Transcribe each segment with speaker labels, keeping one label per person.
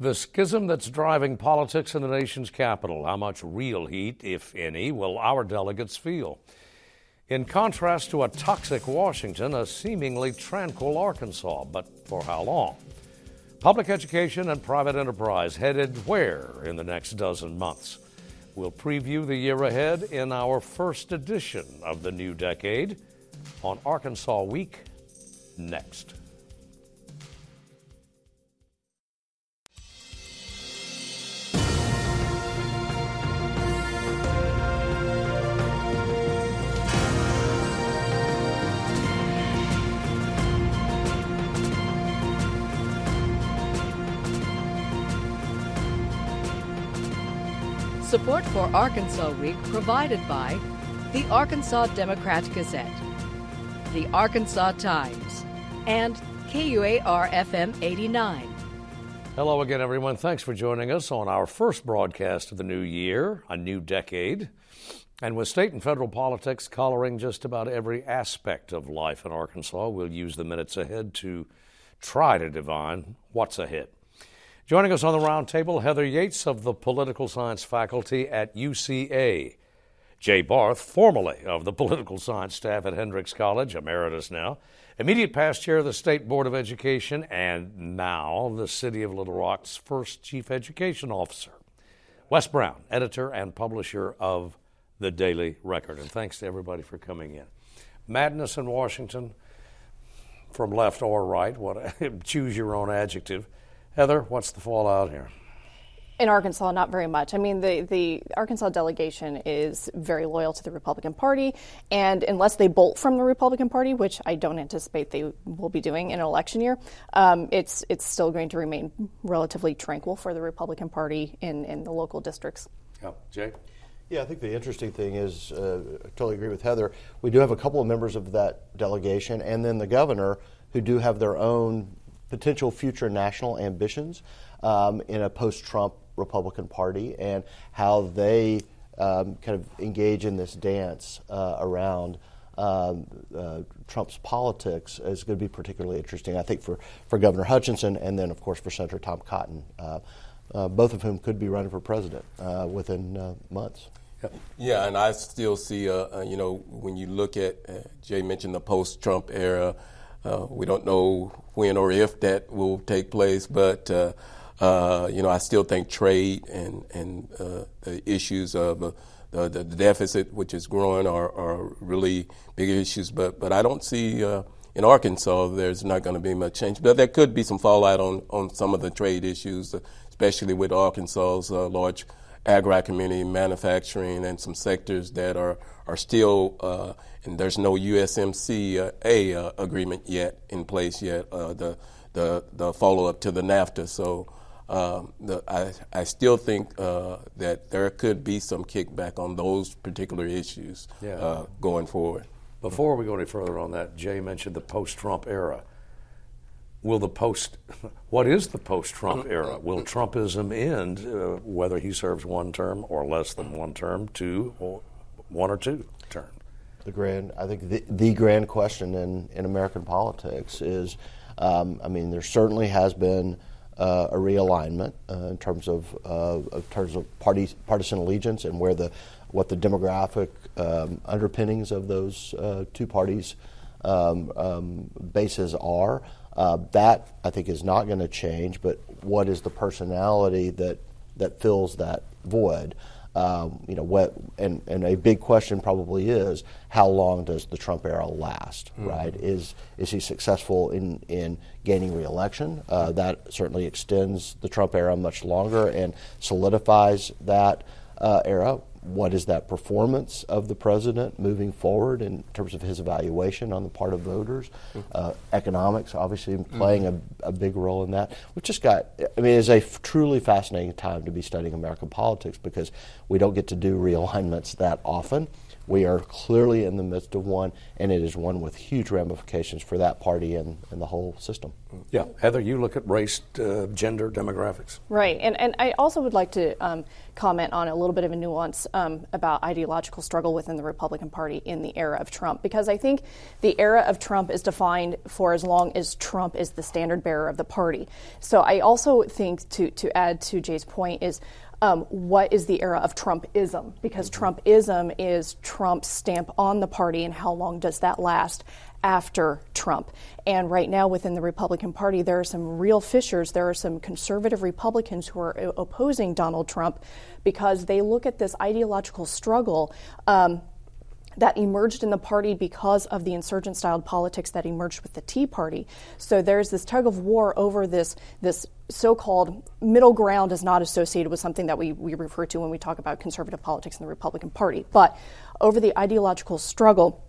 Speaker 1: The schism that's driving politics in the nation's capital. How much real heat, if any, will our delegates feel? In contrast to a toxic Washington, a seemingly tranquil Arkansas, but for how long? Public education and private enterprise headed where in the next dozen months? We'll preview the year ahead in our first edition of the new decade on Arkansas Week next.
Speaker 2: Support for Arkansas Week provided by the Arkansas Democrat Gazette, the Arkansas Times, and KUAR FM 89.
Speaker 1: Hello again, everyone. Thanks for joining us on our first broadcast of the new year, a new decade. And with state and federal politics coloring just about every aspect of life in Arkansas, we'll use the minutes ahead to try to divine what's ahead. Joining us on the roundtable, Heather Yates of the Political Science faculty at UCA. Jay Barth, formerly of the political science staff at Hendrix College, emeritus now, immediate past chair of the State Board of Education, and now the City of Little Rock's first chief education officer. Wes Brown, editor and publisher of the Daily Record. And thanks to everybody for coming in. Madness in Washington, from left or right, what, choose your own adjective. Heather, what's the fallout here?
Speaker 3: In Arkansas, not very much. I mean, the, the Arkansas delegation is very loyal to the Republican Party, and unless they bolt from the Republican Party, which I don't anticipate they will be doing in an election year, um, it's it's still going to remain relatively tranquil for the Republican Party in, in the local districts.
Speaker 1: Yeah, Jay.
Speaker 4: Yeah, I think the interesting thing is, uh, I totally agree with Heather. We do have a couple of members of that delegation, and then the governor, who do have their own potential future national ambitions um, in a post Trump Republican Party and how they um, kind of engage in this dance uh, around. Um, uh, Trump's politics is going to be particularly interesting, I think, for, for Governor Hutchinson and then, of course, for Senator Tom Cotton, uh, uh both of whom could be running for president uh, within uh, months.
Speaker 5: Yeah, and I still see, you know, when you look at, Jay mentioned the post Trump era, uh, we don't know when or if that will take place, but uh, uh, you know, I still think trade and and uh, the issues of uh, the, the, deficit, which is growing, are, are really big issues. But but I don't see uh, in Arkansas there's not going to be much change. But there could be some fallout on on some of the trade issues, especially with Arkansas's large agri community, manufacturing, and some sectors that are are still, and there's no USMCA uh, agreement yet in place yet. Uh, the the the follow up to the NAFTA. So. Um, the, I, I still think uh, that there could be some kickback on those particular issues yeah. uh, going forward.
Speaker 1: Before we go any further on that, Jay mentioned the post Trump era. Will the post, what is the post Trump era? Will Trumpism end uh, whether he serves one term or less than one term, two or one or two terms?
Speaker 4: The grand, I think the, the grand question in, in American politics is, um, I mean, there certainly has been uh, a realignment uh, in terms of uh, in terms of party partisan allegiance and where the what the demographic um, underpinnings of those uh, two parties um, um, bases are. Uh, that I think is not going to change. But what is the personality that that fills that void? Um, you know, what, and, and a big question probably is how long does the Trump era last, mm-hmm. right? Is, is he successful in, in gaining reelection? Uh, that certainly extends the Trump era much longer and solidifies that uh, era what is that performance of the president moving forward in terms of his evaluation on the part of voters? Mm-hmm. Uh, economics, obviously, playing mm-hmm. a, a, big role in that. We just got, I mean, it's a f- truly fascinating time to be studying American politics because we don't get to do realignments that often. We are clearly in the midst of one, and it is one with huge ramifications for that party and, and the whole system.
Speaker 1: Yeah. Heather, you look at race, uh, gender, demographics.
Speaker 3: Right. And, and I also would like to um, comment on a little bit of a nuance um, about ideological struggle within the Republican Party in the era of Trump, because I think the era of Trump is defined for as long as Trump is the standard bearer of the party. So I also think, to, to add to Jay's point, is um, what is the era of Trumpism? Because mm-hmm. Trumpism is Trump's stamp on the party, and how long does that last after Trump? And right now, within the Republican Party, there are some real fissures. There are some conservative Republicans who are opposing Donald Trump because they look at this ideological struggle. Um, that emerged in the party because of the insurgent styled politics that emerged with the Tea Party. So there's this tug of war over this, this so called middle ground is not associated with something that we, we refer to when we talk about conservative politics in the Republican Party. But over the ideological struggle,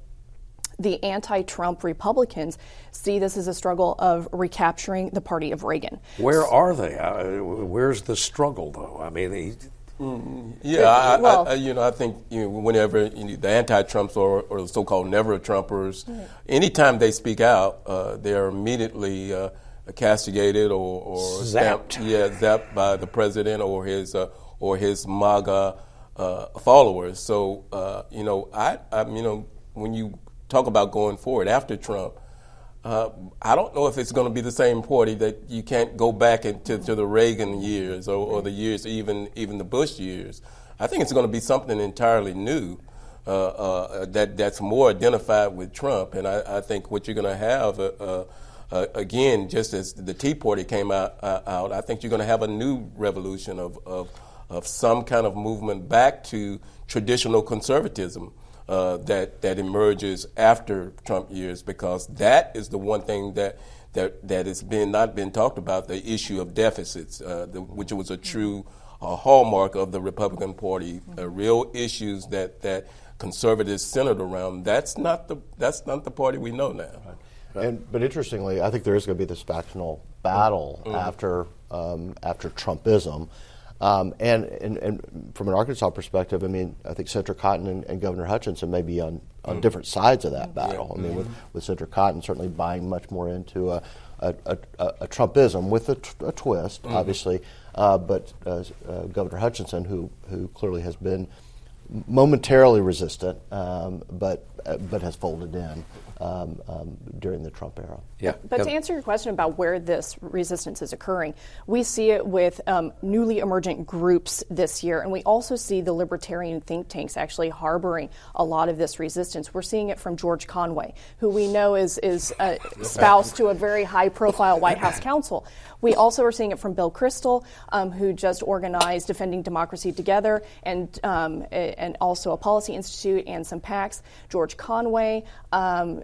Speaker 3: the anti Trump Republicans see this as a struggle of recapturing the party of Reagan.
Speaker 1: Where are they? Uh, where's the struggle, though? I mean,
Speaker 5: Mm, yeah, I, well, I, you know, I think you know, whenever you know, the anti-Trumps or, or the so-called never-Trumpers, right. anytime they speak out, uh, they are immediately uh, castigated or, or
Speaker 1: zapped.
Speaker 5: Stamped, yeah, zapped by the president or his uh, or his MAGA uh, followers. So, uh, you know, I, I, you know, when you talk about going forward after Trump, uh, I don't know if it's going to be the same party that you can't go back into to the Reagan years or, or, the years even even the Bush years. I think it's going to be something entirely new uh, uh, that that's more identified with Trump, and I, I think what you're going to have. Uh, uh, again, just as the Tea Party came out, out I think you're going to have a new revolution of, of, of some kind of movement back to traditional conservatism uh, that that emerges after Trump years, because that is the one thing that that that has been not been talked about the issue of deficits, uh, the, which was a true uh, hallmark of the Republican Party, uh, real issues that that conservatives centered around. That's not the that's not the party we know now.
Speaker 4: Right. And, but interestingly, I think there is going to be this factional battle mm-hmm. after um, after Trumpism. Um, and, and, and, from an Arkansas perspective, I mean, I think Senator Cotton and, and Governor Hutchinson may be on, on mm. different sides of that battle. Yeah. I mean, mm-hmm. with, with Senator Cotton certainly buying much more into a, a, a, a Trumpism with a, t- a twist, mm-hmm. obviously, uh, but uh, uh, Governor Hutchinson, who, who clearly has been momentarily resistant, um, but, uh, but has folded in um, um, during the Trump era.
Speaker 1: Yeah.
Speaker 3: But to answer your question about where this resistance is occurring, we see it with um, newly emergent groups this year, and we also see the libertarian think tanks actually harboring a lot of this resistance. We're seeing it from George Conway, who we know is is a spouse to a very high-profile White House counsel. We also are seeing it from Bill Kristol, um, who just organized Defending Democracy Together, and um, and also a policy institute and some PACs. George Conway um,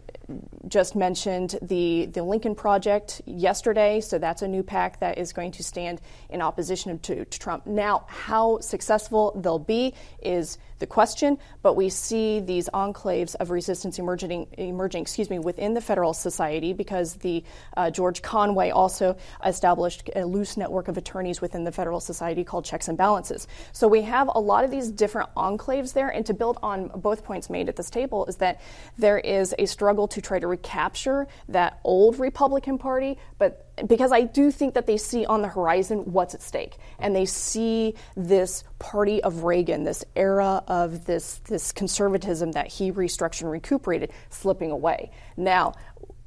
Speaker 3: just mentioned the, the Lincoln Project yesterday, so that's a new PAC that is going to stand in opposition to, to Trump. Now, how successful they'll be is the question, but we see these enclaves of resistance emerging, emerging excuse me, within the Federalist Society because the uh, George Conway also established a loose network of attorneys within the Federalist Society called Checks and Balances. So we have a lot of these different enclaves there, and to build on both points made at this table is that there is a struggle to try to recapture that old Republican Party, but because I do think that they see on the horizon what's at stake, and they see this party of Reagan, this era of this this conservatism that he restructured and recuperated, slipping away. Now,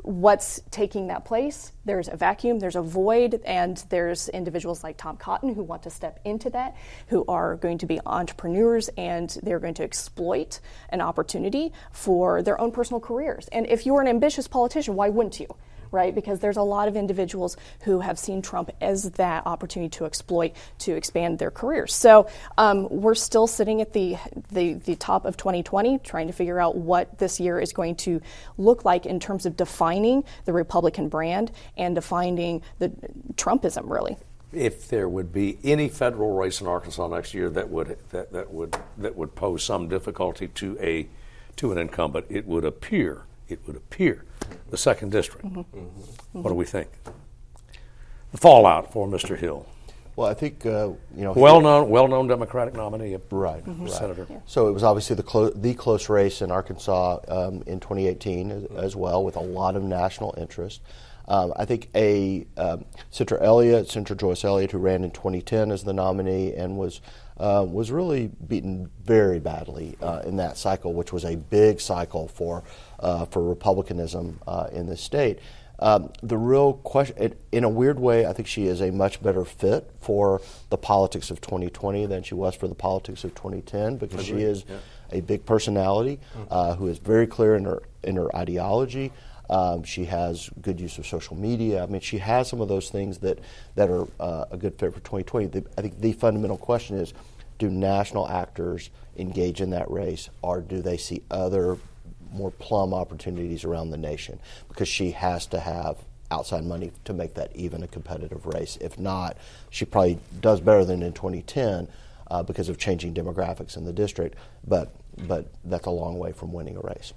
Speaker 3: what's taking that place? There's a vacuum, there's a void, and there's individuals like Tom Cotton who want to step into that, who are going to be entrepreneurs and they're going to exploit an opportunity for their own personal careers. And if you're an ambitious politician, why wouldn't you? Right? Because there's a lot of individuals who have seen Trump as that opportunity to exploit to expand their careers. So um, we're still sitting at the, the, the top of 2020, trying to figure out what this year is going to look like in terms of defining the Republican brand and defining the Trumpism, really
Speaker 1: if there would be any federal race in Arkansas next year that would that, that would that would pose some difficulty to a to an incumbent, it would appear it would appear, the second district. Mm-hmm. Mm-hmm. What do we think? The fallout for Mr. Hill.
Speaker 4: Well, I think uh, you know
Speaker 1: well known, well known Democratic nominee,
Speaker 4: right,
Speaker 1: mm-hmm.
Speaker 4: right.
Speaker 1: senator.
Speaker 3: Yeah.
Speaker 4: So it was obviously the clo- the close race in Arkansas um, in 2018 as, as, well, with a lot of national interest. Um, I think a um, Senator Elliott, Senator Joyce Elliott, who ran in 2010 as the nominee and was uh, was really beaten very badly uh, in that cycle, which was a big cycle for uh, for Republicanism uh, in the state. Um, the real question, it, in a weird way, I think she is a much better fit for the politics of 2020 than she was for the politics of 2010 because she is yeah. a big personality uh, who is very clear in her in her ideology. Um, she has good use of social media. I mean, she has some of those things that that are uh, a good fit for 2020. The, I think the fundamental question is: Do national actors engage in that race, or do they see other more plum opportunities around the nation because she has to have outside money to make that even a competitive race. If not, she probably does better than in 2010 uh, because of changing demographics in the district. But but that's a long way from winning a race.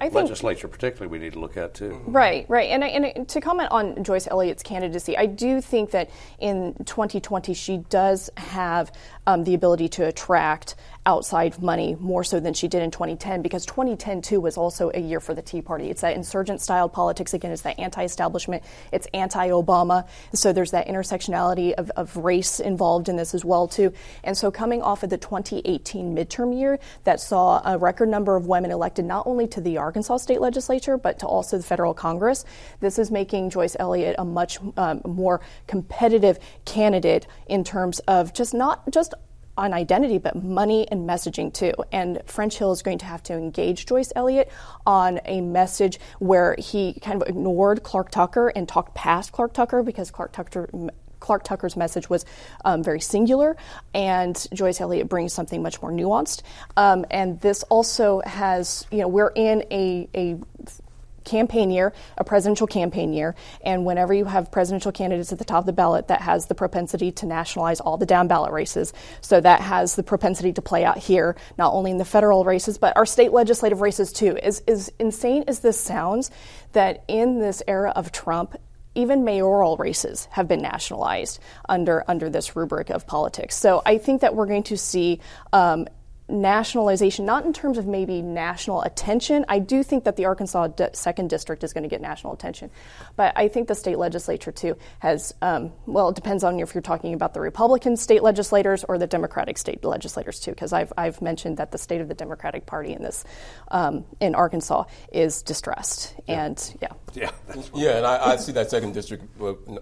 Speaker 3: I, I
Speaker 1: legislature, particularly, we need to look at too.
Speaker 3: Right, right. And, and to comment on Joyce Elliott's candidacy, I do think that in 2020 she does have um, the ability to attract outside money more so than she did in 2010 because 2010 too was also a year for the Tea Party. It's that insurgent style politics again. It's that anti-establishment. It's anti-Obama. So there's that intersectionality of, of race involved in this as well too. And so coming off of the 2018 midterm year that saw a record number of women elected not only to the Arkansas state legislature but to also the federal Congress, this is making Joyce Elliott a much um, more competitive candidate in terms of just not just on identity, but money and messaging too. And French Hill is going to have to engage Joyce Elliott on a message where he kind of ignored Clark Tucker and talked past Clark Tucker because Clark Tucker. Clark Tucker's message was um, very singular, and Joyce Elliott brings something much more nuanced. Um, and this also has, you know, we're in a, a campaign year, a presidential campaign year, and whenever you have presidential candidates at the top of the ballot, that has the propensity to nationalize all the down ballot races. So that has the propensity to play out here, not only in the federal races, but our state legislative races too. As, as insane as this sounds, that in this era of Trump, even mayoral races have been nationalized under under this rubric of politics. So I think that we're going to see um, nationalization, not in terms of maybe national attention. I do think that the Arkansas second district is going to get national attention, but I think the state legislature too has. Um, well, it depends on if you're talking about the Republican state legislators or the Democratic state legislators too, because I've I've mentioned that the state of the Democratic Party in this um, in Arkansas is distressed, yeah. and yeah,
Speaker 5: yeah, yeah, and I, I, see that second district.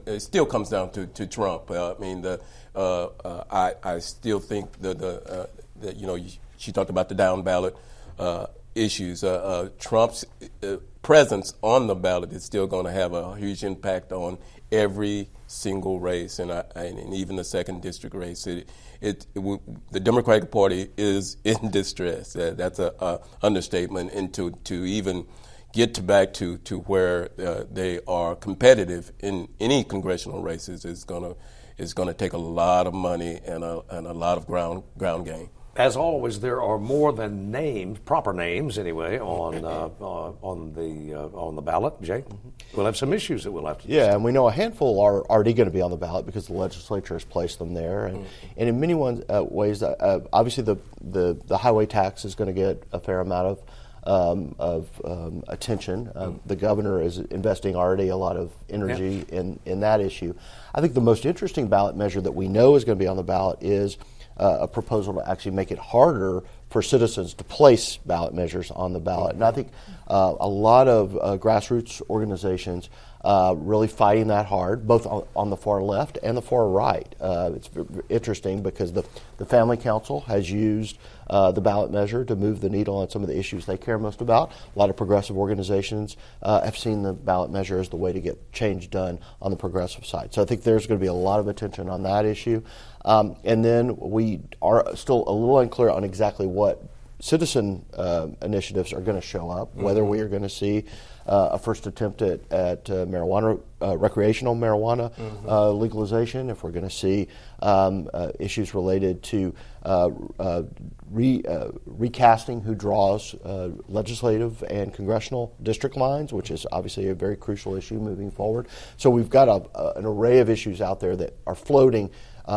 Speaker 5: It still comes down to to Trump. Uh, I mean, the uh, uh, I I still think the the uh, that you know she talked about the down ballot uh, issues. Uh, uh, Trump's uh, presence on the ballot is still going to have a huge impact on every single race, and, I, and even the second district race. It, it, it, the Democratic Party is in distress. that's a, a, understatement, and to to even get to back to to where uh, they are competitive in any congressional races is going to is going to take a lot of money and a, and a lot of ground ground game
Speaker 1: as always, there are more than names, proper names anyway, on uh, uh, on the uh, on the ballot. Jay, mm-hmm. we'll have some issues that we'll have to.
Speaker 4: Yeah, discuss. and we know a handful are already going to be on the ballot because the legislature has placed them there, and, mm-hmm. and in many ones, uh, ways, uh, obviously the, the the highway tax is going to get a fair amount of. Um, of um, attention. mm The governor is investing already a lot of energy yeah. in, in that issue. I think the most interesting ballot measure that we know is going to be on the ballot is uh, a proposal to actually make it harder for citizens to place ballot measures on the ballot. And I think uh, a lot of uh, grassroots organizations uh, really fighting that hard, both on, on, the far left and the far right. Uh, it's interesting because the, the Family Council has used uh, the ballot measure to move the needle on some of the issues they care most about. A lot of progressive organizations uh, have seen the ballot measure as the way to get change done on the progressive side. So I think there's going to be a lot of attention on that issue. Um, and then we are still a little unclear on exactly what citizen uh, initiatives are going to show up, mm-hmm. whether we are going to see uh, a first attempt at, at uh, marijuana, uh, recreational marijuana mm-hmm. Uh, legalization, if we're going to see um, uh, issues related to re, recasting who draws legislative and congressional district lines, which is obviously a very crucial issue moving forward. So we've got a, a, an array of issues out there that are floating.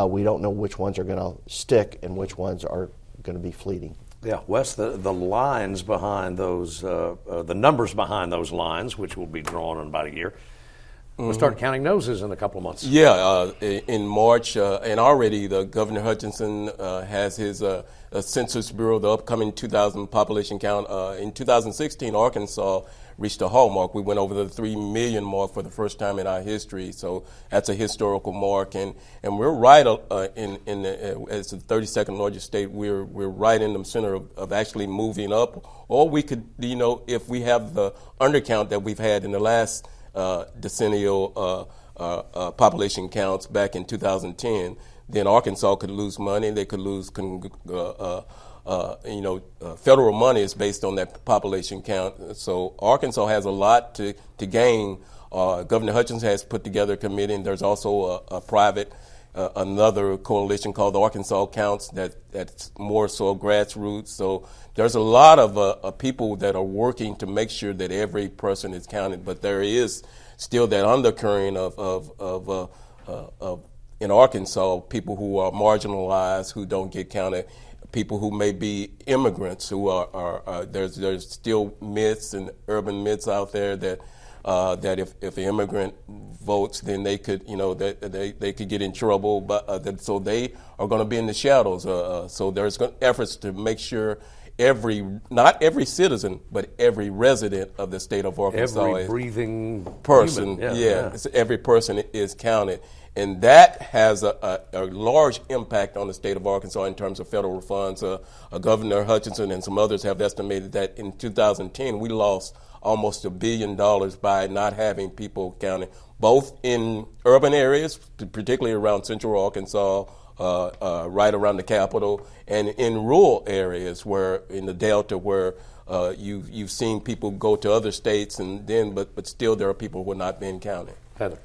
Speaker 4: we don't know which ones are going to stick and which ones are going to be fleeting.
Speaker 1: Yeah, Wes, the, the lines behind those, uh, uh, the numbers behind those lines, which will be drawn in about a year, We'll start mm-hmm. counting noses in a couple of months.
Speaker 5: Yeah, uh, in March, uh, and already the Governor Hutchinson uh, has his uh, Census Bureau, the upcoming 2000 population count. Uh, in 2016, Arkansas reached a hallmark. We went over the three million mark for the first time in our history, so that's a historical mark. And and we're right uh, in in the, uh, as the 32nd largest state. We're we're right in the center of, of, actually moving up. Or we could, you know, if we have the undercount that we've had in the last decennial uh, uh, uh, population counts back in 2010, then Arkansas could lose money. They could lose. Con- uh, you know, uh, federal money is based on that population count. So Arkansas has a lot to, to gain. Uh, Governor Hutchinson has put together a committee, and there's also a, a private, uh, another coalition called the Arkansas Counts that, that's more so grassroots. So there's a lot of uh, people that are working to make sure that every person is counted, but there is still that undercurrent of, of, of, uh, of in Arkansas, people who are marginalized, who don't get counted people who may be immigrants who are, are, are there's there's still myths and urban myths out there that uh, that if, if an immigrant votes, then they could, you know, they, they, they could get in trouble. But uh, that, so they are going to be in the shadows. Uh, uh so there's efforts to make sure every, not every citizen, but every resident of the state of Arkansas,
Speaker 1: every breathing
Speaker 5: person, yeah, yeah, yeah. every person is counted. And that has a, a, a, large impact on the state of Arkansas in terms of federal funds. Uh, uh, Governor Hutchinson and some others have estimated that in 2010 we lost almost a billion dollars by not having people counted, both in urban areas, particularly around central Arkansas, uh, uh, right around the capital, and in rural areas where in the Delta where uh, you've, you've seen people go to other states and then, but, but still there are people who are not being counted.
Speaker 1: Heather.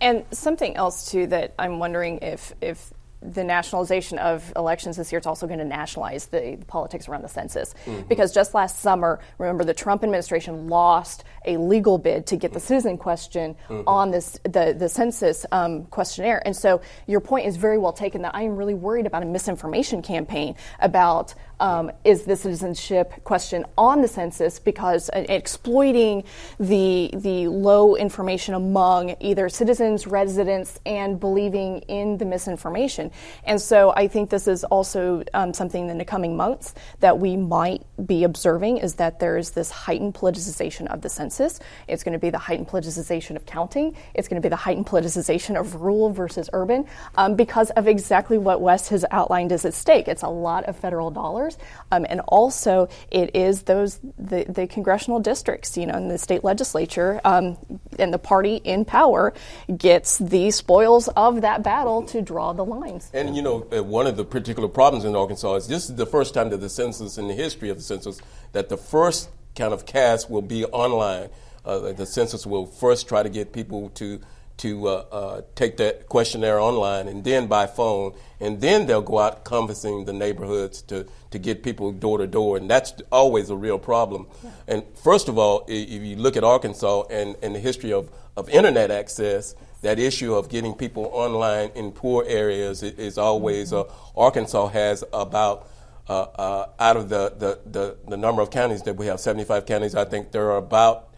Speaker 3: And something else too that I'm wondering if if the nationalization of elections this year, it's also going to nationalize the, the politics around the census. Mm-hmm. Because just last summer, remember, the Trump administration lost a legal bid to get the citizen question mm-hmm. on this the, the census um, questionnaire. And so your point is very well taken that I am really worried about a misinformation campaign about um, is the citizenship question on the census because uh, exploiting the the low information among either citizens, residents, and believing in the misinformation. And so I think this is also um, something in the coming months that we might be observing is that there is this heightened politicization of the census. It's going to be the heightened politicization of counting. It's going to be the heightened politicization of rural versus urban um, because of exactly what Wes has outlined as at stake. It's a lot of federal dollars um, and also, it is those the, the, congressional districts, you know, in the state legislature, um, and the party in power gets the spoils of that battle to draw the lines.
Speaker 5: And you know, uh, one of the particular problems in Arkansas is this is the first time that the census in the history of the census that the first kind of cast will be online. Uh, the census will first try to get people to to uh, uh, take that questionnaire online and then by phone, and then they'll go out canvassing the neighborhoods to, to get people door to door, and that's always a real problem. Yeah. And first of all, if you look at Arkansas and, and the history of, of internet access, that issue of getting people online in poor areas is, always mm-hmm. uh, Arkansas has about uh, uh, out of the, the, the, the number of counties that we have, 75 counties, I think there are about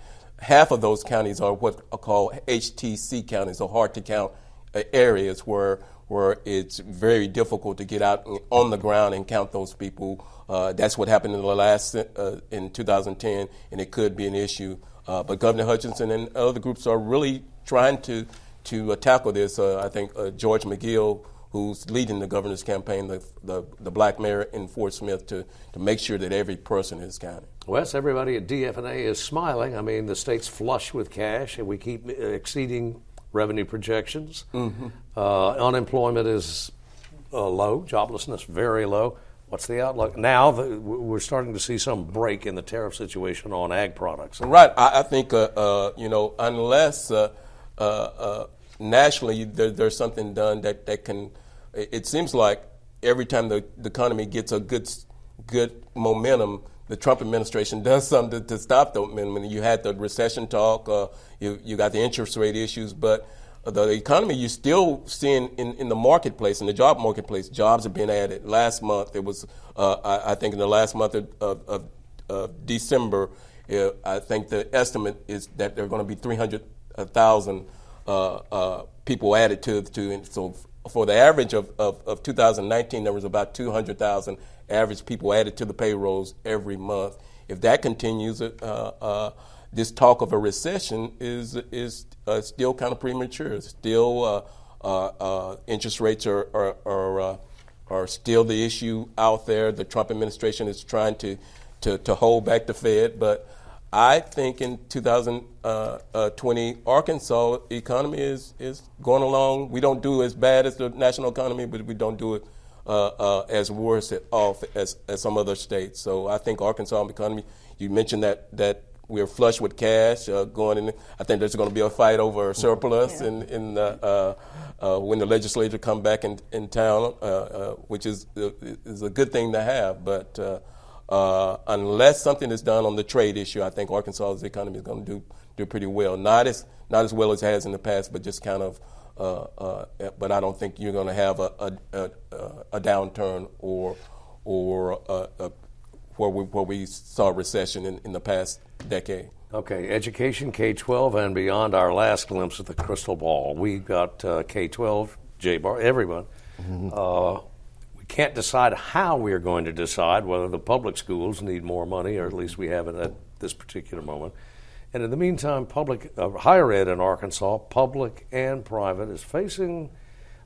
Speaker 5: half of those counties are what are called HTC counties, or hard to count uh, areas where where it's very difficult to get out on the ground and count those people. Uh, that's what happened in the last uh, in 2010, and it could be an issue. Uh, but Governor Hutchinson and other groups are really trying to to uh, tackle this. Uh, I think George McGill who's leading the governor's campaign, the, the, the, black mayor in Fort Smith, to, to make sure that every person is counted.
Speaker 1: Wes, everybody at DF&A is smiling. I mean, the state's flush with cash, and we keep exceeding revenue projections. Mm-hmm. Uh, unemployment is uh, low, joblessness very low. What's the outlook now? The, we're starting to see some break in the tariff situation on ag products.
Speaker 5: Right. I, I think uh, uh, you know unless uh, uh, uh nationally there, there's something done that that can. It seems like every time the, the economy gets a good good momentum, the Trump administration does something to, to stop the momentum. You had the recession talk. Uh, you you got the interest rate issues, but the economy you're still seeing in, in the marketplace, in the job marketplace, jobs are being added. Last month, it was, uh, I, I, think in the last month of, of, of December, uh, I think the estimate is that there are going to be 300,000 uh, uh, people added to, to so for the average of, of, of 2019, there was about 200,000 average people added to the payrolls every month. If that continues, uh, uh, this talk of a recession is is uh, still kind of premature. Still, uh, uh, uh, interest rates are are are, are, still the issue out there. The Trump administration is trying to to, to hold back the Fed, but I think in 2020, Arkansas economy is is going along. We don't do as bad as the national economy, but we don't do it uh, uh, as worse off as, as some other states. So I think Arkansas economy. You mentioned that that we're flush with cash uh, going in. I think there's going to be a fight over surplus yeah. in, in uh, uh, when the legislature come back in, in town, uh, uh, which is is a good thing to have. But uh, unless something is done on the trade issue, I think Arkansas's economy is going to do do pretty well. Not as not as well as it has in the past, but just kind of. but I don't think you're going to have a, a, a, a downturn or or a, where we, where we saw recession in, in the past decade.
Speaker 1: Okay, education, K 12 and beyond, our last glimpse of the crystal ball. We got uh, K 12, Jay Barth, everyone. Mm-hmm. Can't decide how we are going to decide whether the public schools need more money, or at least we have it at this particular moment. And in the meantime, public uh, higher ed in Arkansas, public and private, is facing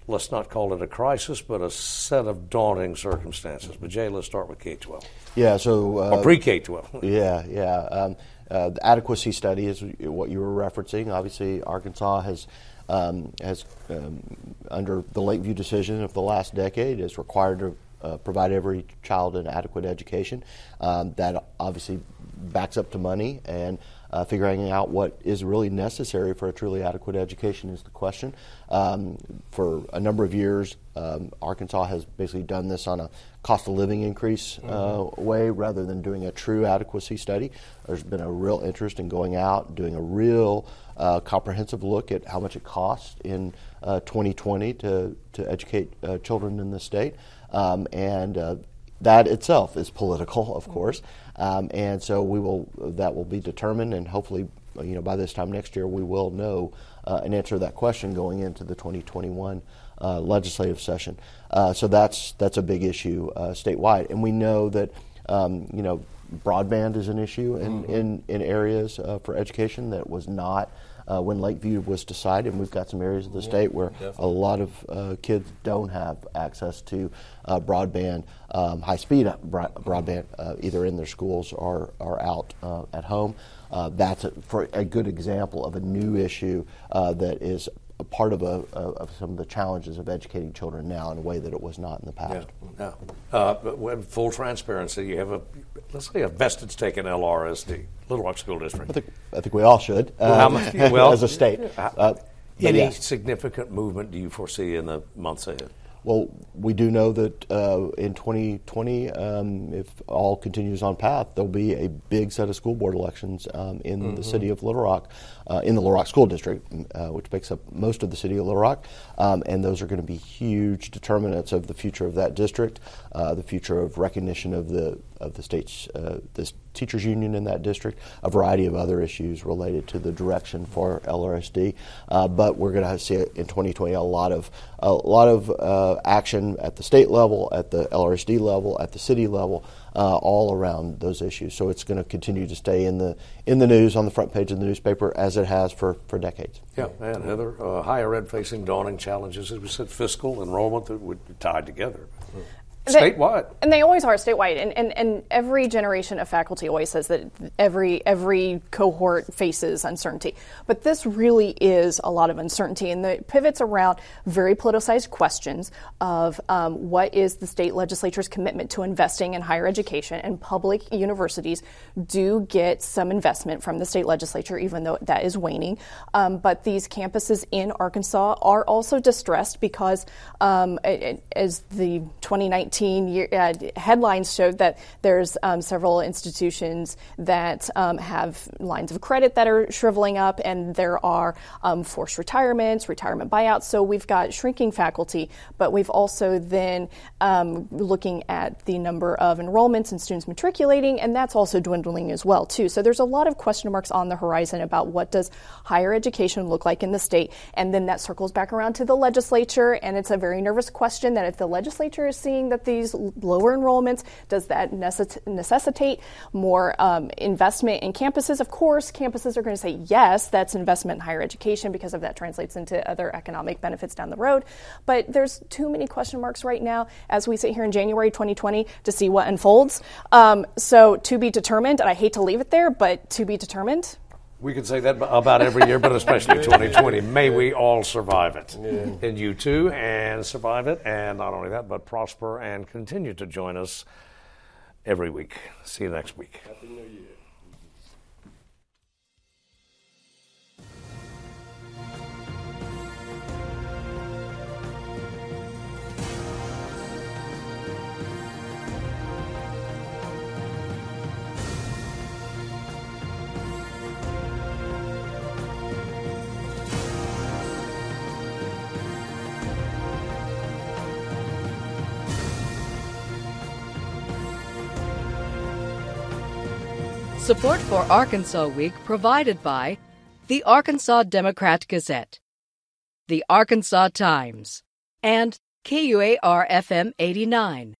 Speaker 1: let's not call it a crisis, but a set of daunting circumstances. But Jay, let's start with K twelve.
Speaker 4: Yeah, so
Speaker 1: uh, or pre K twelve.
Speaker 4: Yeah, yeah. Um, uh, the adequacy study is what you were referencing. Obviously, Arkansas has um, has um, under the Lake View decision of the last decade is required to uh, provide every child an adequate education. Um, that obviously backs up to money and uh, figuring out what is really necessary for a truly adequate education is the question. Um, for a number of years, um, Arkansas has basically done this on a cost of living increase uh, mm-hmm. way rather than doing a true adequacy study. There's been a real interest in going out, doing a real uh, comprehensive look at how much it costs in 2020 uh, to, to educate uh, children in the state. Um, and uh, that itself is political, of course. Um, and so we will that will be determined, and hopefully, you know, by this time next year, we will know uh, an answer to that question going into the 2021 uh, legislative session. Uh, so that's that's a big issue uh, statewide, and we know that um, you know broadband is an issue in mm-hmm. in, in areas uh, for education that was not uh, when Lake View was decided. And we've got some areas of the yeah, state where definitely. a lot of uh, kids don't have access to uh, broadband, um, high speed broadband, uh, either in their schools or, or out uh, at home. Uh, that's a, for a good example of a new issue that is a part of, a, of some of the challenges of educating children now in a way that it was not in the past.
Speaker 1: Yeah, yeah. Uh, full transparency, you have a let's say a vested stake in LRSD, Little Rock School District.
Speaker 4: I think, I think we all should. Uh, much, well, as a state. Uh,
Speaker 1: any yeah. significant movement do you foresee in the months ahead?
Speaker 4: Well, we do know that uh, in 2020, um, if all continues on path, there'll be a big set of school board elections um, in mm-hmm. the city of Little Rock, uh, in the Little Rock School District, uh, which makes up most of the city of Little Rock. Um, and those are going to be huge determinants of the future of that district, uh, the future of recognition of the of the state's uh, this teachers union in that district, a variety of other issues related to the direction for LRSD. Uh, but we're going to see in 2020 a lot of a lot of uh, action at the state level, at the LRSD level, at the city level, uh, all around those issues. So it's going to continue to stay in the in the news on the front page of the newspaper as it has for, for decades.
Speaker 1: Yeah, and Heather, uh, higher ed facing daunting challenges, as we said, fiscal enrollment that would be tied together. Statewide.
Speaker 3: And they always are statewide. And, and, and every generation of faculty always says that every every cohort faces uncertainty. But this really is a lot of uncertainty, and the pivots around very politicized questions of um, what is the state legislature's commitment to investing in higher education, and public universities do get some investment from the state legislature, even though that is waning. Um, but these campuses in Arkansas are also distressed because, um, as the 2019 year, uh, headlines showed, that there's um, several institutions that um, have lines of credit that are shriveling up, and there are um, forced retirements, retirement buyouts. So we've got shrinking faculty, but we've also then um, looking at the number of enrollments and students matriculating, and that's also dwindling as well too. So there's a lot of question marks on the horizon about what does higher education look like in the state, and then that circles back around to the legislature, and it's a very nervous question that if the legislature is seeing that these lower enrollments, does that necessitate more um, investment in campuses? Of course, campuses are going to say yes, that's investment in higher education because of that translates into other economic benefits down the road. But there's too many question marks right now as we sit here in January 2020 to see what unfolds. Um, so to be determined, and I hate to leave it there, but to be determined.
Speaker 1: We can say that about every year, but especially 2020. May we all survive it. Yeah. And you too, and survive it. And not only that, but prosper and continue to join us every week. See you next week. Happy New Year.
Speaker 2: Support for Arkansas Week provided by the Arkansas Democrat Gazette, the Arkansas Times, and KUAR FM 89.